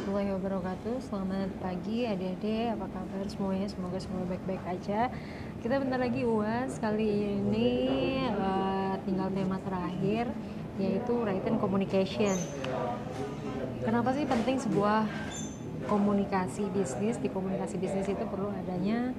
warahmatullahi wabarakatuh. Selamat pagi adik-adik. Apa kabar semuanya? Semoga semua baik-baik aja. Kita bentar lagi uas Kali ini uh, tinggal tema terakhir Yaitu written communication. Kenapa sih penting sebuah komunikasi bisnis? Di komunikasi bisnis itu perlu adanya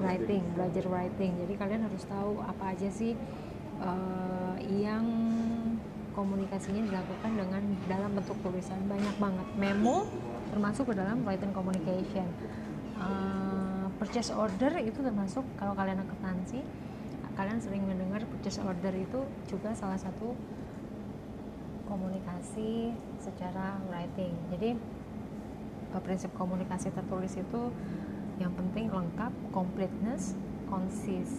writing belajar writing. Jadi kalian harus tahu apa aja sih uh, yang komunikasinya dilakukan dengan dalam bentuk tulisan. Banyak banget. Memo termasuk ke dalam written communication. Uh, purchase order itu termasuk kalau kalian akuntansi. Kalian sering mendengar purchase order itu juga salah satu komunikasi secara writing. Jadi uh, prinsip komunikasi tertulis itu yang penting lengkap completeness konsis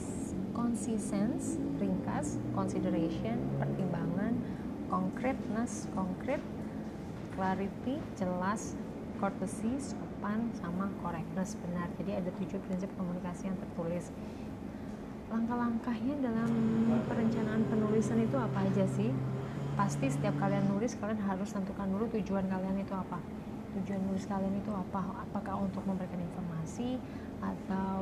consistence ringkas consideration pertimbangan concreteness konkret clarity jelas courtesy sopan sama correctness benar. Jadi ada tujuh prinsip komunikasi yang tertulis. Langkah-langkahnya dalam perencanaan penulisan itu apa aja sih? Pasti setiap kalian nulis kalian harus tentukan dulu tujuan kalian itu apa. Tujuan nulis kalian itu apa? Apakah untuk memberikan informasi atau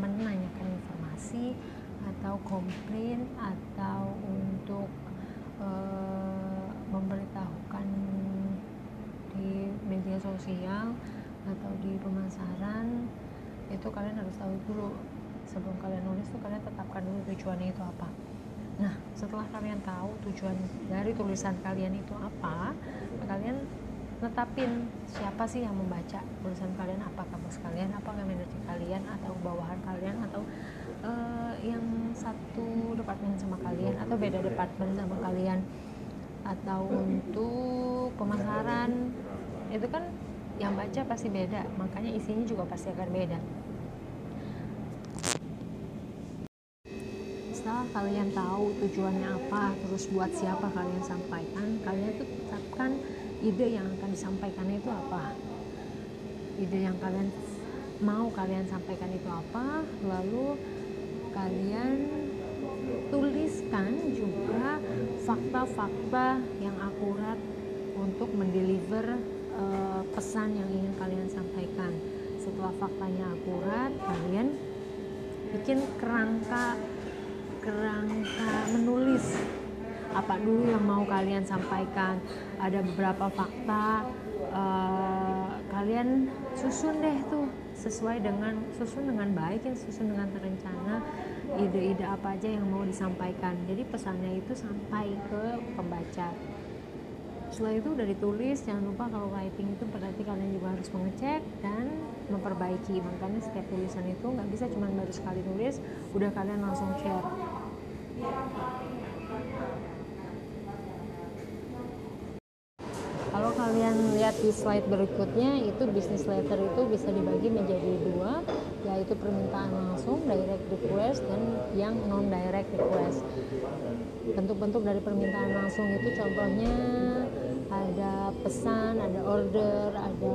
menanyakan informasi atau komplain atau untuk uh, memberitahukan di media sosial atau di pemasaran itu kalian harus tahu dulu. Sebelum kalian nulis tuh kalian tetapkan dulu tujuannya itu apa. Nah setelah kalian tahu tujuan dari tulisan kalian itu apa kalian netapin siapa sih yang membaca tulisan kalian apa kampus kalian apa manajer kalian atau bawahan kalian atau uh, yang satu departemen sama kalian atau beda departemen sama kalian? Atau untuk pemasaran? Itu kan yang baca pasti beda makanya isinya juga pasti akan beda. Setelah kalian tahu tujuannya apa terus buat siapa kalian sampaikan kalian tuh tetapkan ide yang akan disampaikan itu apa. Ide yang kalian mau kalian sampaikan itu apa lalu kalian tuliskan juga fakta-fakta yang akurat untuk mendeliver uh, pesan yang ingin kalian sampaikan. Setelah faktanya akurat, kalian bikin kerangka kerangka menulis apa dulu yang mau kalian sampaikan. Ada beberapa fakta uh, kalian susun deh tuh sesuai dengan susun dengan baik ya susun dengan terencana ide-ide apa aja yang mau disampaikan. Jadi pesannya itu sampai ke pembaca. Setelah itu udah ditulis jangan lupa kalau writing itu berarti kalian juga harus mengecek dan memperbaiki. Makanya setiap tulisan itu nggak bisa cuma baru sekali nulis udah kalian langsung share kalian lihat di slide berikutnya itu bisnis letter itu bisa dibagi menjadi dua yaitu permintaan langsung direct request dan yang non direct request bentuk-bentuk dari permintaan langsung itu contohnya ada pesan, ada order, ada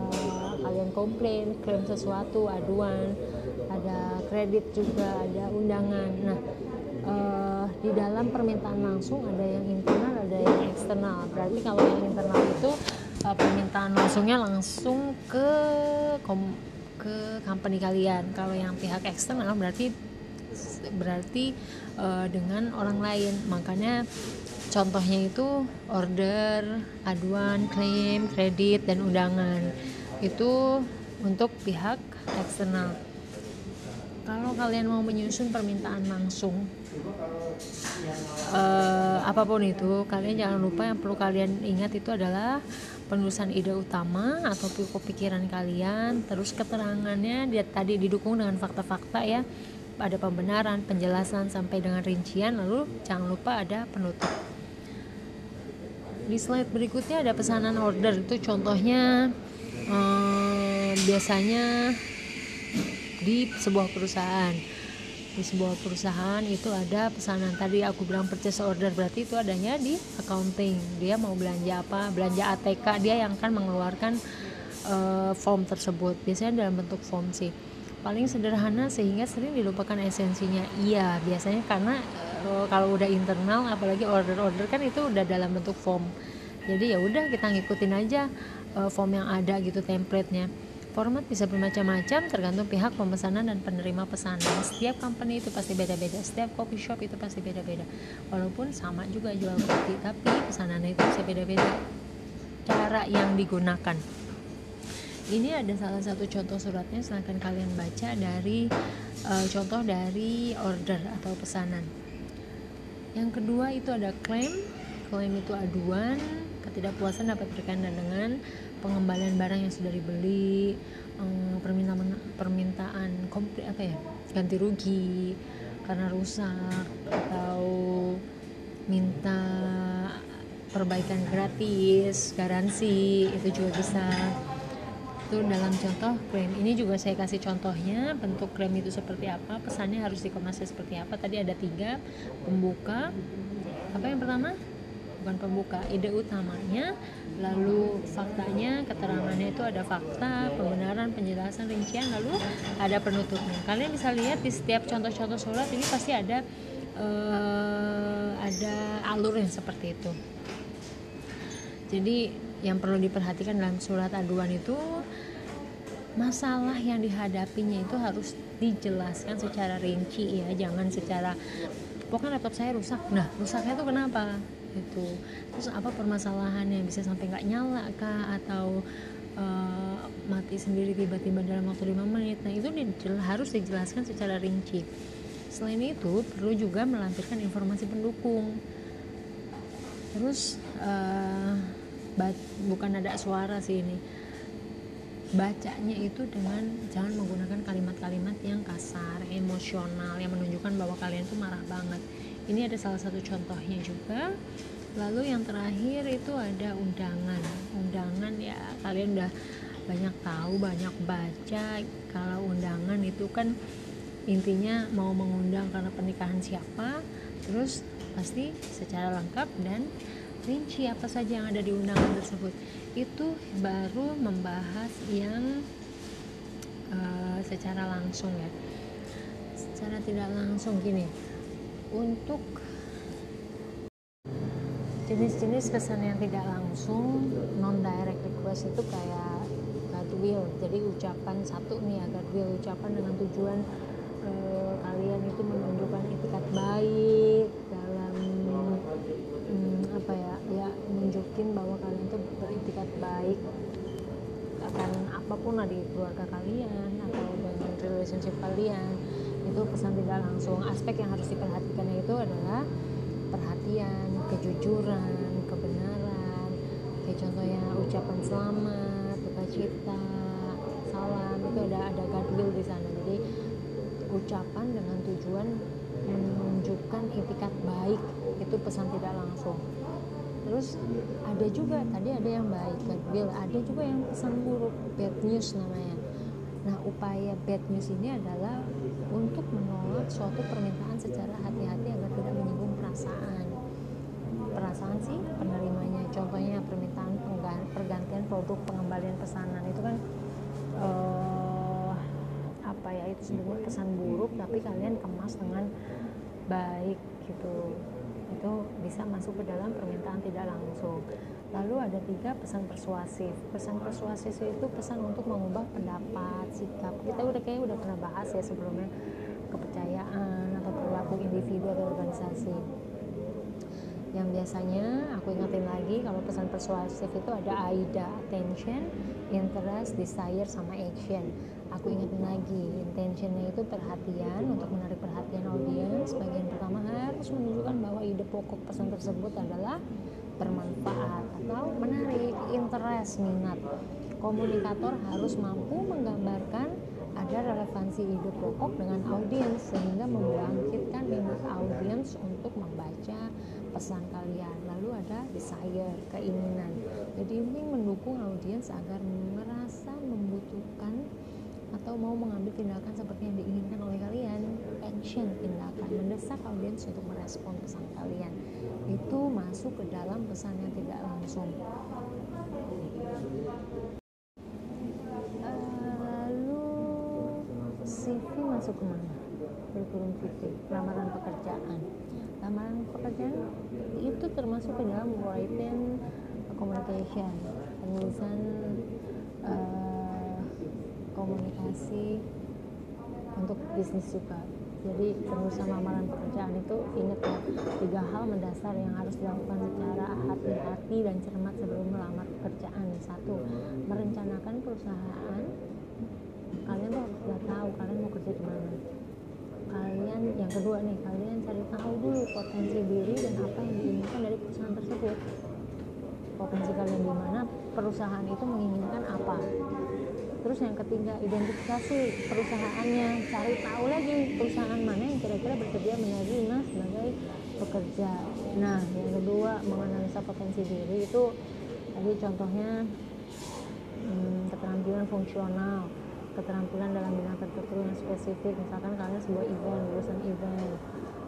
kalian komplain, klaim sesuatu, aduan, ada kredit juga, ada undangan. Nah, uh, di dalam permintaan langsung ada yang internal, ada yang eksternal. Berarti kalau yang internal itu uh, permintaan langsungnya langsung ke kom ke company kalian. Kalau yang pihak eksternal berarti berarti uh, dengan orang lain. Makanya contohnya itu order aduan klaim kredit dan undangan. Itu untuk pihak eksternal. Kalau kalian mau menyusun permintaan langsung uh, apa pun itu kalian jangan lupa yang perlu kalian ingat itu adalah penulisan ide utama atau pikiran kalian terus keterangannya dia tadi didukung dengan fakta-fakta ya. Ada pembenaran penjelasan sampai dengan rincian lalu jangan lupa ada penutup. Di slide berikutnya ada pesanan order. Itu contohnya eh, biasanya di sebuah perusahaan di sebuah perusahaan itu ada pesanan. Tadi aku bilang purchase order berarti itu adanya di accounting. Dia mau belanja apa? Belanja ATK dia yang akan mengeluarkan uh, form tersebut. Biasanya dalam bentuk form sih. Paling sederhana sehingga sering dilupakan esensinya. Iya biasanya karena uh, kalau udah internal apalagi order-order kan itu udah dalam bentuk form. Jadi ya udah kita ngikutin aja uh, form yang ada gitu template-nya format bisa bermacam-macam tergantung pihak pemesanan dan penerima pesanan. Setiap company itu pasti beda-beda. Setiap coffee shop itu pasti beda-beda. Walaupun sama juga jual kopi tapi pesanannya itu bisa beda-beda. Cara yang digunakan. Ini ada salah satu contoh suratnya silahkan kalian baca dari uh, contoh dari order atau pesanan. Yang kedua itu ada klaim. Klaim itu aduan ketidakpuasan dapat berkaitan dengan pengembalian barang yang sudah dibeli permintaan permintaan komplit apa ya ganti rugi karena rusak atau minta perbaikan gratis garansi itu juga bisa. Itu dalam contoh klaim. Ini juga saya kasih contohnya bentuk klaim itu seperti apa pesannya harus dikemas seperti apa. Tadi ada tiga pembuka. Apa yang pertama bukan pembuka ide utamanya lalu faktanya keterangannya itu ada fakta pembenaran penjelasan rincian lalu ada penutupnya. Kalian bisa lihat di setiap contoh-contoh surat ini pasti ada uh, ada alur yang seperti itu. Jadi yang perlu diperhatikan dalam surat aduan itu masalah yang dihadapinya itu harus dijelaskan secara rinci ya jangan secara pokoknya laptop saya rusak. Nah rusaknya itu kenapa gitu. Terus apa permasalahannya? Bisa sampai nggak nyala kah? Atau uh, mati sendiri tiba-tiba dalam waktu 5 menit? Nah itu harus dijelaskan secara rinci. Selain itu perlu juga melampirkan informasi pendukung. Terus uh, bukan ada suara sih ini. Bacanya itu dengan jangan menggunakan kalimat-kalimat yang kasar, emosional, yang menunjukkan bahwa kalian itu marah banget ini ada salah satu contohnya juga. Lalu yang terakhir itu ada undangan. Undangan ya kalian udah banyak tahu banyak baca. Kalau undangan itu kan intinya mau mengundang karena pernikahan siapa terus pasti secara lengkap dan rinci apa saja yang ada di undangan tersebut. Itu baru membahas yang uh, secara langsung ya. Secara tidak langsung gini untuk jenis-jenis pesan yang tidak langsung non direct request itu kayak will. Jadi ucapan satu nih ya will ucapan dengan tujuan eh, kalian itu menunjukkan etikat baik dalam hmm, apa ya ya nunjukin bahwa kalian itu beretikat baik akan apa pun lah di keluarga kalian atau dengan relationship kalian itu pesan tidak langsung. Aspek yang harus diperhatikan itu adalah perhatian kejujuran kebenaran. Kayak contohnya ucapan selamat duka cita salam itu ada ada goodwill di sana. Jadi ucapan dengan tujuan menunjukkan etikat baik itu pesan tidak langsung. Terus ada juga tadi ada yang baik goodwill ada juga yang pesan buruk bad news namanya nah upaya bad news ini adalah untuk menolak suatu permintaan secara hati-hati agar tidak menyinggung perasaan. Perasaan sih penerimanya. Contohnya permintaan pergantian produk pengembalian pesanan. Itu kan uh, apa ya itu sebenarnya pesan buruk tapi kalian kemas dengan baik gitu. Itu bisa masuk ke dalam permintaan tidak langsung lalu ada tiga pesan persuasif. Pesan persuasif itu pesan untuk mengubah pendapat sikap. Kita udah kayak udah pernah bahas ya sebelumnya kepercayaan atau perilaku individu atau organisasi. Yang biasanya aku ingetin lagi kalau pesan persuasif itu ada AIDA attention, interest, desire sama action. Aku ingetin lagi intentionnya itu perhatian untuk menarik perhatian audiens. Bagian pertama harus menunjukkan bahwa ide pokok pesan tersebut adalah bermanfaat atau menarik interest minat. Komunikator harus mampu menggambarkan ada relevansi ide pokok dengan audiens sehingga membangkitkan minat audiens untuk membaca pesan kalian. Lalu ada desire keinginan. Jadi ini mendukung audiens agar merasa membutuhkan atau mau mengambil tindakan seperti yang diinginkan oleh kalian action tindakan mendesak audiens untuk merespon pesan kalian. Itu masuk ke dalam pesan yang tidak langsung. Lalu CV masuk ke mana? Kurikulum CV lamaran pekerjaan. Lamaran pekerjaan itu termasuk ke dalam written communication penulisan komunikasi untuk bisnis juga. Jadi penulisan lamaran pekerjaan itu ingat ya tiga hal mendasar yang harus dilakukan secara hati-hati dan cermat sebelum melamar pekerjaan. Satu merencanakan perusahaan. Kalian tuh sudah tahu kalian mau kerja di mana. Kalian yang kedua nih kalian cari tahu dulu potensi diri dan apa yang diinginkan dari perusahaan tersebut. Potensi kalian di mana perusahaan itu menginginkan apa terus yang ketiga identifikasi perusahaannya. Cari tahu lagi perusahaan mana yang kira-kira bersedia menerima sebagai pekerja. Nah yang kedua menganalisa potensi diri itu tadi contohnya hmm, keterampilan fungsional keterampilan dalam bidang tertentu yang spesifik. Misalkan kalian sebuah event lulusan event.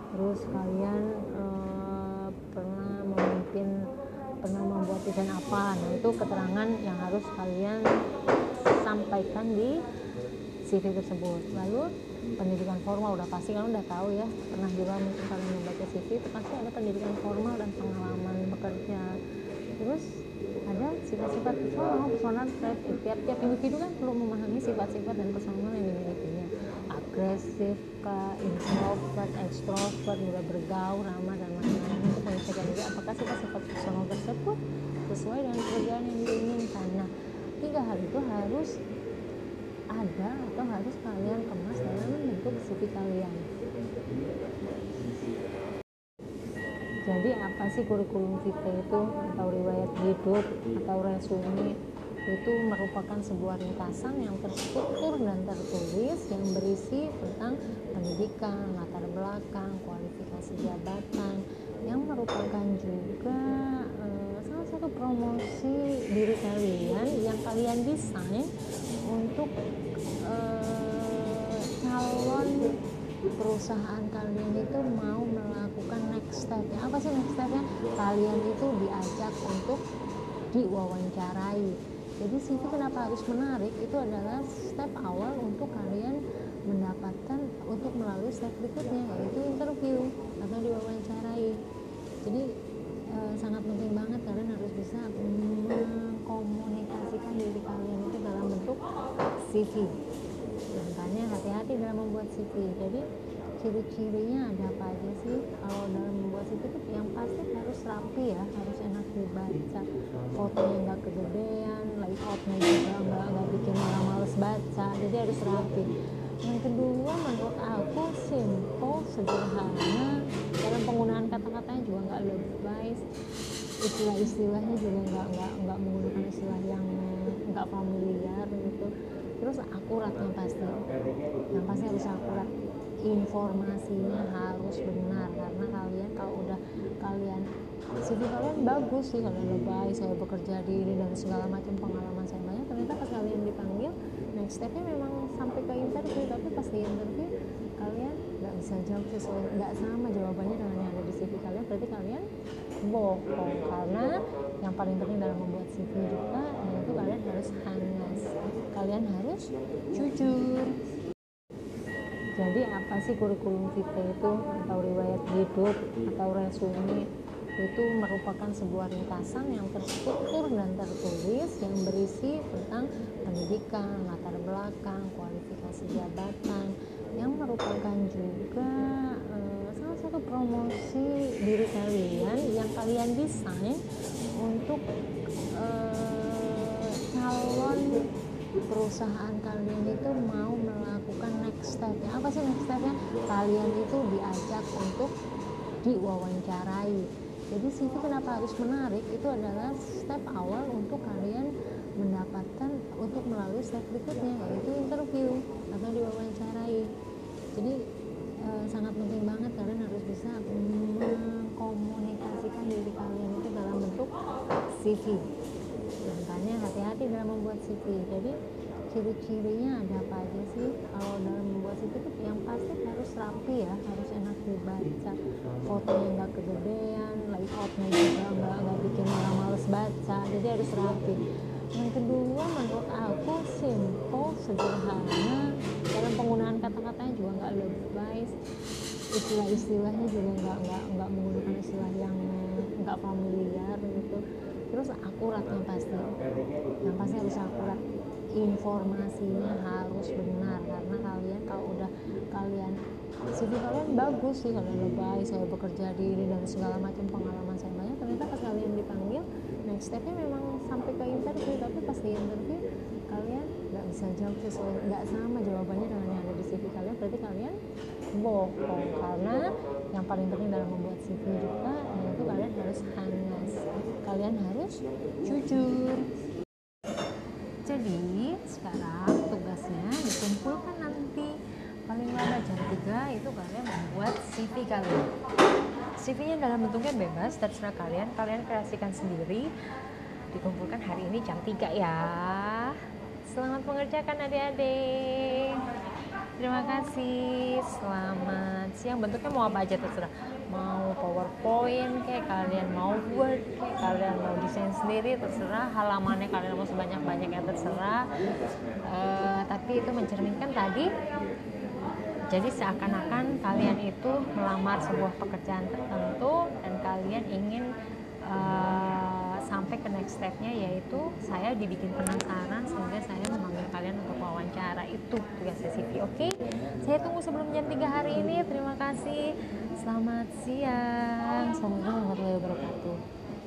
Terus kalian uh, pernah memimpin pernah membuat event apa. Nah itu keterangan yang harus kalian sampaikan di CV tersebut. Lalu pendidikan formal udah pasti kalian udah tahu ya pernah juga mungkin kalian membaca CV itu pasti ada pendidikan formal dan pengalaman bekerja. Terus ada sifat-sifat personal personal trait tiap-tiap individu kan perlu memahami sifat-sifat dan personal yang dimilikinya. Agresif ke introvert extrovert mudah bergaul ramah dan lain-lain untuk mengecekkan juga apakah sifat-sifat personal tersebut sesuai dengan pekerjaan yang diinginkan. Nah tiga hal itu harus ada atau harus kalian kemas dalam bentuk CV kalian. Jadi apa sih kurikulum vitae itu atau riwayat hidup atau resume itu merupakan sebuah ringkasan yang terstruktur dan tertulis yang berisi tentang pendidikan, latar belakang, kualifikasi jabatan yang merupakan juga satu promosi diri kalian yang kalian desain untuk eh, calon perusahaan kalian itu mau melakukan next step ya apa sih next stepnya? Kalian itu diajak untuk diwawancarai. Jadi situ kenapa harus menarik? Itu adalah step awal untuk kalian mendapatkan untuk melalui step berikutnya yaitu interview atau diwawancarai. Jadi e, sangat penting banget kalian harus bisa mengkomunikasikan diri kalian itu dalam bentuk CV makanya hati-hati dalam membuat CV jadi ciri-cirinya ada apa aja sih? Kalau dalam membuat CV itu yang pasti harus rapi ya harus enak dibaca. Fotonya nggak kegedean layoutnya juga nggak nggak bikin malah males baca. Jadi harus rapi. Yang kedua menurut aku nggak lebay. Istilah-istilahnya juga nggak nggak nggak menggunakan istilah yang nggak familiar gitu. Terus akurat yang pasti. Yang pasti harus akurat. Informasinya harus benar. Karena kalian kalau udah kalian CV kalian bagus sih kalian lebay saya bekerja di ini dan segala macam pengalaman saya banyak. Ternyata pas kalian dipanggil next stepnya memang sampai ke interview. Tapi pas di interview kalian nggak bisa jawab sesuai nggak sama jawabannya dengan yang ada di CV kalian berarti kalian bohong. Karena yang paling penting dalam membuat CV juga yaitu kalian harus hangat. Kalian harus jujur. Jadi apa sih kurikulum vitae itu atau riwayat hidup atau resume itu merupakan sebuah ringkasan yang terstruktur dan tertulis yang berisi tentang pendidikan, latar belakang, kualifikasi jabatan yang merupakan juga eh, salah satu promosi diri kalian yang kalian desain untuk eh, calon perusahaan kalian itu mau melakukan next step ya apa sih next stepnya? Kalian itu diajak untuk diwawancarai. Jadi situ kenapa harus menarik? Itu adalah step awal untuk kalian mendapatkan untuk melalui step berikutnya yaitu interview atau diwawancarai jadi e, sangat penting banget kalian harus bisa mengkomunikasikan diri kalian itu dalam bentuk CV makanya hati-hati dalam membuat CV jadi ciri-cirinya ada apa aja sih? Kalau dalam membuat CV itu yang pasti harus rapi ya harus enak dibaca. Fotonya nggak kegedean layoutnya juga nggak bikin malah males baca. Jadi harus rapi yang kedua menurut aku simple sederhana. Dalam penggunaan kata-katanya juga nggak lebay. Istilah-istilahnya juga nggak nggak nggak menggunakan istilah yang nggak familiar gitu. Terus akurat yang pasti. Yang pasti harus akurat. Informasinya harus benar. Karena kalian kalau udah kalian CV kalian bagus sih kalian lebay saya bekerja di ini dan segala macam pengalaman saya banyak. Ternyata pas kalian dipanggil stepnya memang sampai ke interview tapi pas di interview kalian nggak bisa jawab sesuai nggak sama jawabannya dengan yang ada di CV kalian. Berarti kalian bohong karena yang paling penting dalam membuat CV juga yaitu kalian harus hangat. Kalian harus jujur. Jadi sekarang tugasnya dikumpulkan nanti. Paling lama jam 3 itu kalian membuat CV kalian CV nya dalam bentuknya bebas terserah kalian. Kalian kreasikan sendiri. Dikumpulkan hari ini jam 3 ya. Selamat mengerjakan adik-adik. Terima kasih. Selamat siang. Bentuknya mau apa aja terserah. Mau powerpoint kayak kalian mau word kayak kalian mau desain sendiri terserah. Halamannya kalian mau sebanyak banyaknya terserah. Uh, tapi itu mencerminkan tadi jadi seakan-akan kalian itu melamar sebuah pekerjaan tertentu dan kalian ingin uh, sampai ke next stepnya yaitu saya dibikin penasaran sehingga saya memanggil kalian untuk wawancara. Itu tugasnya CV oke? Okay? saya tunggu sebelum jam 3 hari ini. Terima kasih. Selamat siang. Assalamualaikum warahmatullahi wabarakatuh